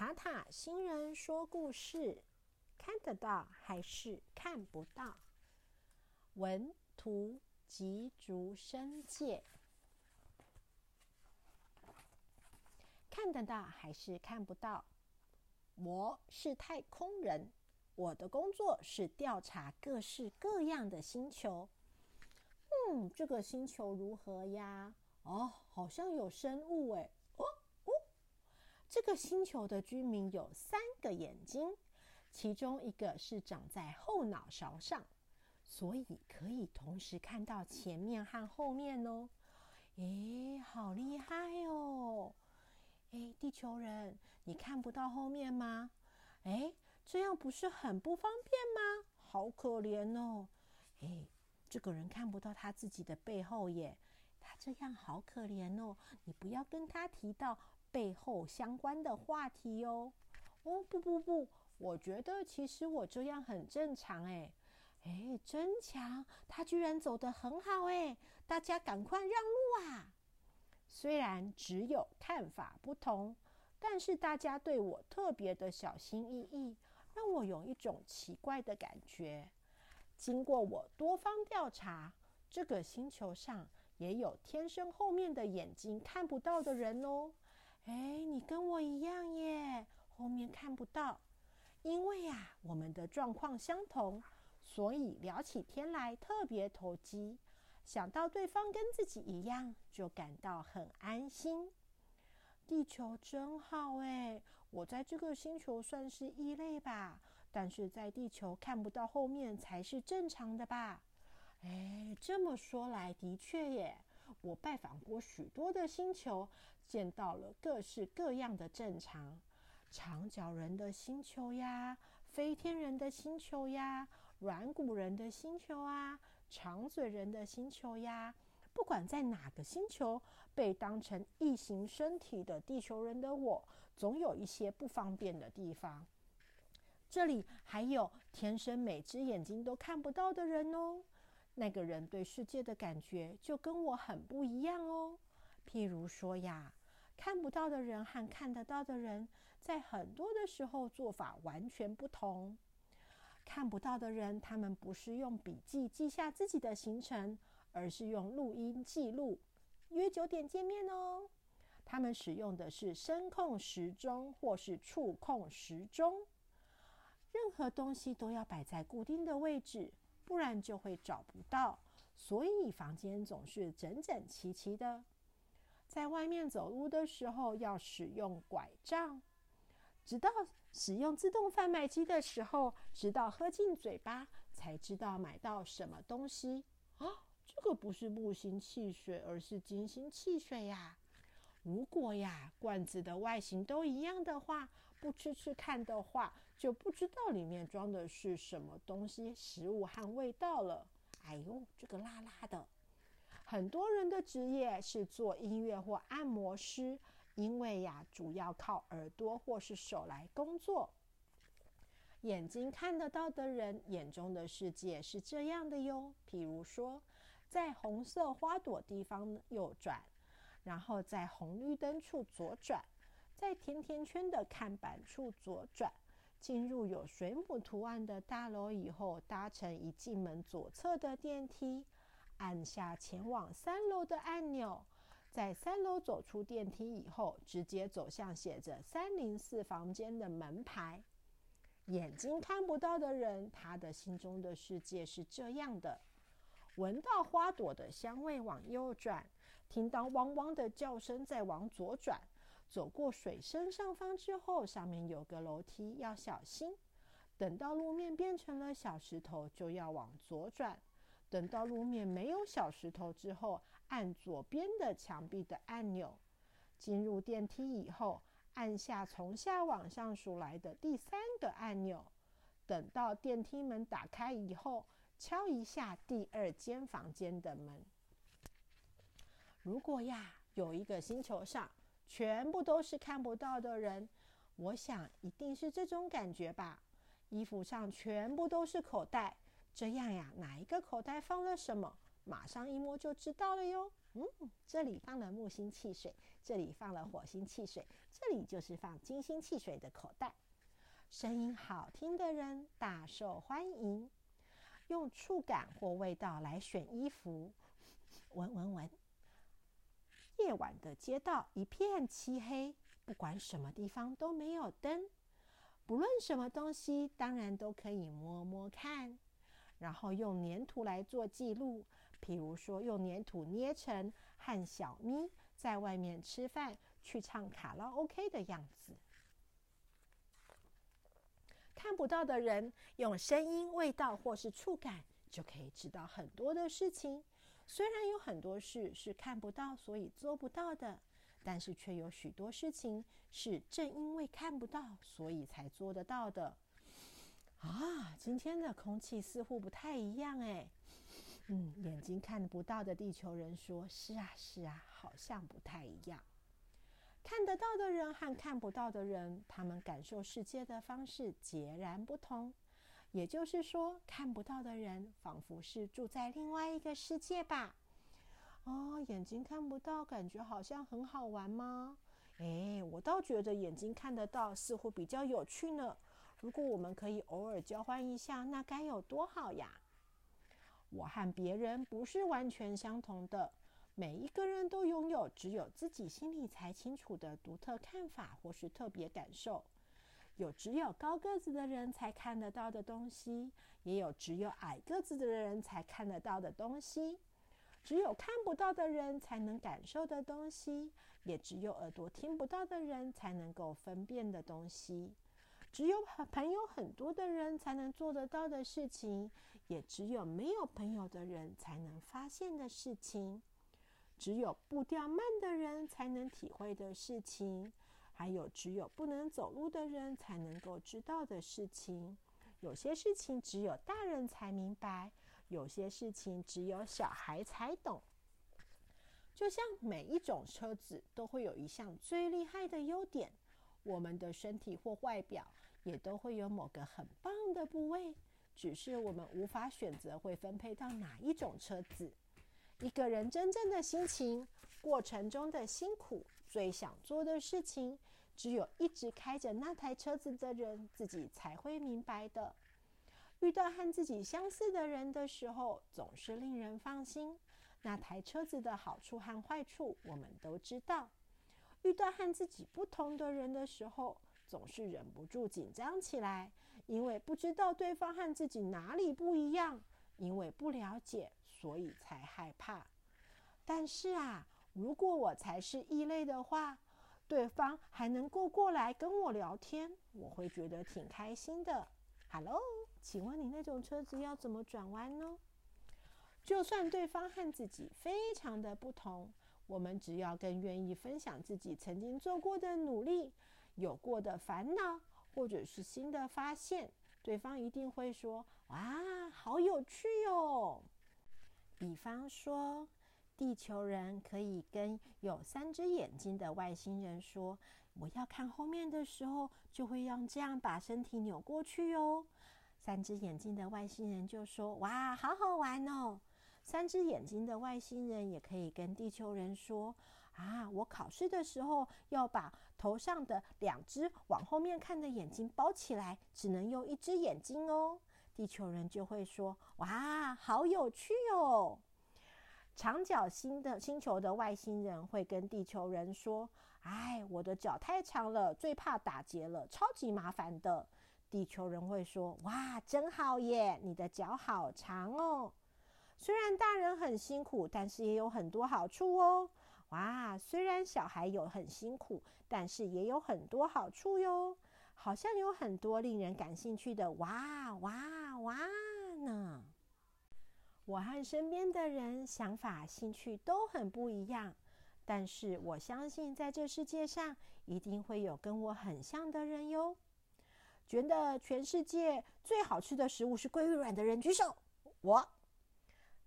塔塔星人说故事，看得到还是看不到？文图吉竹生介，看得到还是看不到？我是太空人，我的工作是调查各式各样的星球。嗯，这个星球如何呀？哦，好像有生物诶。这个星球的居民有三个眼睛，其中一个是长在后脑勺上，所以可以同时看到前面和后面哦。诶，好厉害哦！诶，地球人，你看不到后面吗？诶，这样不是很不方便吗？好可怜哦！诶，这个人看不到他自己的背后耶，他这样好可怜哦！你不要跟他提到。背后相关的话题哦，哦不不不，我觉得其实我这样很正常哎，哎真强，他居然走得很好哎，大家赶快让路啊！虽然只有看法不同，但是大家对我特别的小心翼翼，让我有一种奇怪的感觉。经过我多方调查，这个星球上也有天生后面的眼睛看不到的人哦。哎，你跟我一样耶，后面看不到。因为呀，我们的状况相同，所以聊起天来特别投机。想到对方跟自己一样，就感到很安心。地球真好哎，我在这个星球算是异类吧，但是在地球看不到后面才是正常的吧？哎，这么说来，的确耶。我拜访过许多的星球，见到了各式各样的正常：长脚人的星球呀，飞天人的星球呀，软骨人的星球啊，长嘴人的星球呀。不管在哪个星球，被当成异形身体的地球人的我，总有一些不方便的地方。这里还有天生每只眼睛都看不到的人哦。那个人对世界的感觉就跟我很不一样哦。譬如说呀，看不到的人和看得到的人，在很多的时候做法完全不同。看不到的人，他们不是用笔记记下自己的行程，而是用录音记录，约九点见面哦。他们使用的是声控时钟或是触控时钟，任何东西都要摆在固定的位置。不然就会找不到，所以房间总是整整齐齐的。在外面走路的时候要使用拐杖，直到使用自动贩卖机的时候，直到喝进嘴巴才知道买到什么东西啊！这个不是木星汽水，而是金星汽水呀。如果呀，罐子的外形都一样的话，不吃吃看的话，就不知道里面装的是什么东西、食物和味道了。哎呦，这个辣辣的！很多人的职业是做音乐或按摩师，因为呀，主要靠耳朵或是手来工作。眼睛看得到的人眼中的世界是这样的哟。比如说，在红色花朵地方右转。然后在红绿灯处左转，在甜甜圈的看板处左转，进入有水母图案的大楼以后，搭乘一进门左侧的电梯，按下前往三楼的按钮，在三楼走出电梯以后，直接走向写着三零四房间的门牌。眼睛看不到的人，他的心中的世界是这样的。闻到花朵的香味，往右转；听到汪汪的叫声，再往左转。走过水深上方之后，上面有个楼梯，要小心。等到路面变成了小石头，就要往左转。等到路面没有小石头之后，按左边的墙壁的按钮。进入电梯以后，按下从下往上数来的第三个按钮。等到电梯门打开以后。敲一下第二间房间的门。如果呀，有一个星球上全部都是看不到的人，我想一定是这种感觉吧。衣服上全部都是口袋，这样呀，哪一个口袋放了什么，马上一摸就知道了哟。嗯，这里放了木星汽水，这里放了火星汽水，这里就是放金星汽水的口袋。声音好听的人大受欢迎。用触感或味道来选衣服，闻 闻闻。夜晚的街道一片漆黑，不管什么地方都没有灯。不论什么东西，当然都可以摸摸看，然后用粘土来做记录。譬如说，用粘土捏成和小咪在外面吃饭、去唱卡拉 OK 的样子。看不到的人，用声音、味道或是触感，就可以知道很多的事情。虽然有很多事是看不到，所以做不到的。但是却有许多事情是正因为看不到，所以才做得到的。啊，今天的空气似乎不太一样哎。嗯，眼睛看不到的地球人说：“是啊，是啊，好像不太一样。”看得到的人和看不到的人，他们感受世界的方式截然不同。也就是说，看不到的人仿佛是住在另外一个世界吧。哦，眼睛看不到，感觉好像很好玩吗？哎，我倒觉得眼睛看得到似乎比较有趣呢。如果我们可以偶尔交换一下，那该有多好呀！我和别人不是完全相同的，每一个人都拥有只有自己心里才清楚的独特看法或是特别感受。有只有高个子的人才看得到的东西，也有只有矮个子的人才看得到的东西。只有看不到的人才能感受的东西，也只有耳朵听不到的人才能够分辨的东西；只有朋友很多的人才能做得到的事情，也只有没有朋友的人才能发现的事情；只有步调慢的人才能体会的事情，还有只有不能走路的人才能够知道的事情。有些事情只有大人才明白。有些事情只有小孩才懂，就像每一种车子都会有一项最厉害的优点，我们的身体或外表也都会有某个很棒的部位，只是我们无法选择会分配到哪一种车子。一个人真正的心情、过程中的辛苦、最想做的事情，只有一直开着那台车子的人自己才会明白的。遇到和自己相似的人的时候，总是令人放心。那台车子的好处和坏处，我们都知道。遇到和自己不同的人的时候，总是忍不住紧张起来，因为不知道对方和自己哪里不一样，因为不了解，所以才害怕。但是啊，如果我才是异类的话，对方还能够过来跟我聊天，我会觉得挺开心的。Hello。请问你那种车子要怎么转弯呢？就算对方和自己非常的不同，我们只要更愿意分享自己曾经做过的努力、有过的烦恼，或者是新的发现，对方一定会说：“哇，好有趣哟！”比方说，地球人可以跟有三只眼睛的外星人说：“我要看后面的时候，就会用这样把身体扭过去哟。”三只眼睛的外星人就说：“哇，好好玩哦！”三只眼睛的外星人也可以跟地球人说：“啊，我考试的时候要把头上的两只往后面看的眼睛包起来，只能用一只眼睛哦。”地球人就会说：“哇，好有趣哦！”长角星的星球的外星人会跟地球人说：“哎，我的脚太长了，最怕打结了，超级麻烦的。”地球人会说：“哇，真好耶！你的脚好长哦。虽然大人很辛苦，但是也有很多好处哦。哇，虽然小孩有很辛苦，但是也有很多好处哟。好像有很多令人感兴趣的哇哇哇。我和身边的人想法、兴趣都很不一样，但是我相信在这世界上一定会有跟我很像的人哟。”觉得全世界最好吃的食物是鲑鱼卵的人举手。我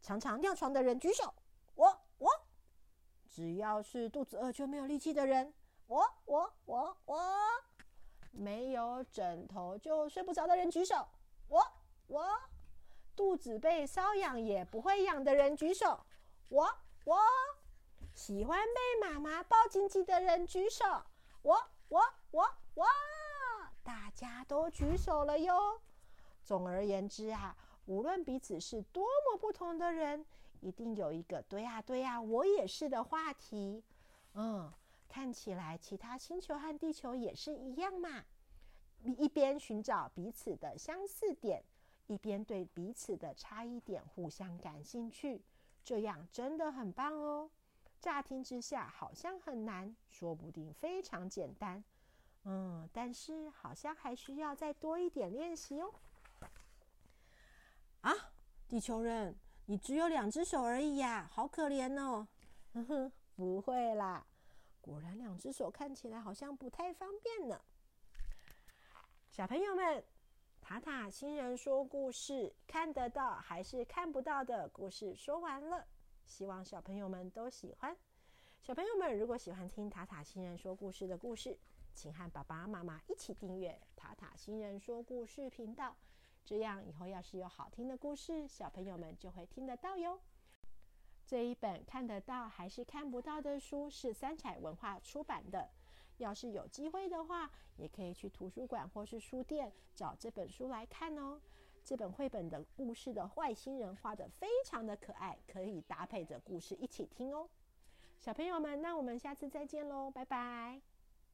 常常尿床的人举手。我我只要是肚子饿就没有力气的人。我我我我没有枕头就睡不着的人举手。我我肚子被瘙痒也不会痒的人举手。我我喜欢被妈妈抱紧紧的人举手。我我我我，大家都举手了哟。总而言之啊，无论彼此是多么不同的人，一定有一个“对呀对呀，我也是”的话题。嗯，看起来其他星球和地球也是一样嘛。一边寻找彼此的相似点，一边对彼此的差异点互相感兴趣，这样真的很棒哦。乍听之下好像很难，说不定非常简单。嗯，但是好像还需要再多一点练习哦。啊，地球人，你只有两只手而已呀，好可怜哦。呵呵，不会啦，果然两只手看起来好像不太方便呢。小朋友们，塔塔星人说故事，看得到还是看不到的故事说完了。希望小朋友们都喜欢。小朋友们，如果喜欢听塔塔星人说故事的故事，请和爸爸妈妈一起订阅塔塔星人说故事频道。这样以后要是有好听的故事，小朋友们就会听得到哟。这一本看得到还是看不到的书是三彩文化出版的。要是有机会的话，也可以去图书馆或是书店找这本书来看哦。这本绘本的故事的外星人画的非常的可爱，可以搭配着故事一起听哦。小朋友们，那我们下次再见喽，拜拜。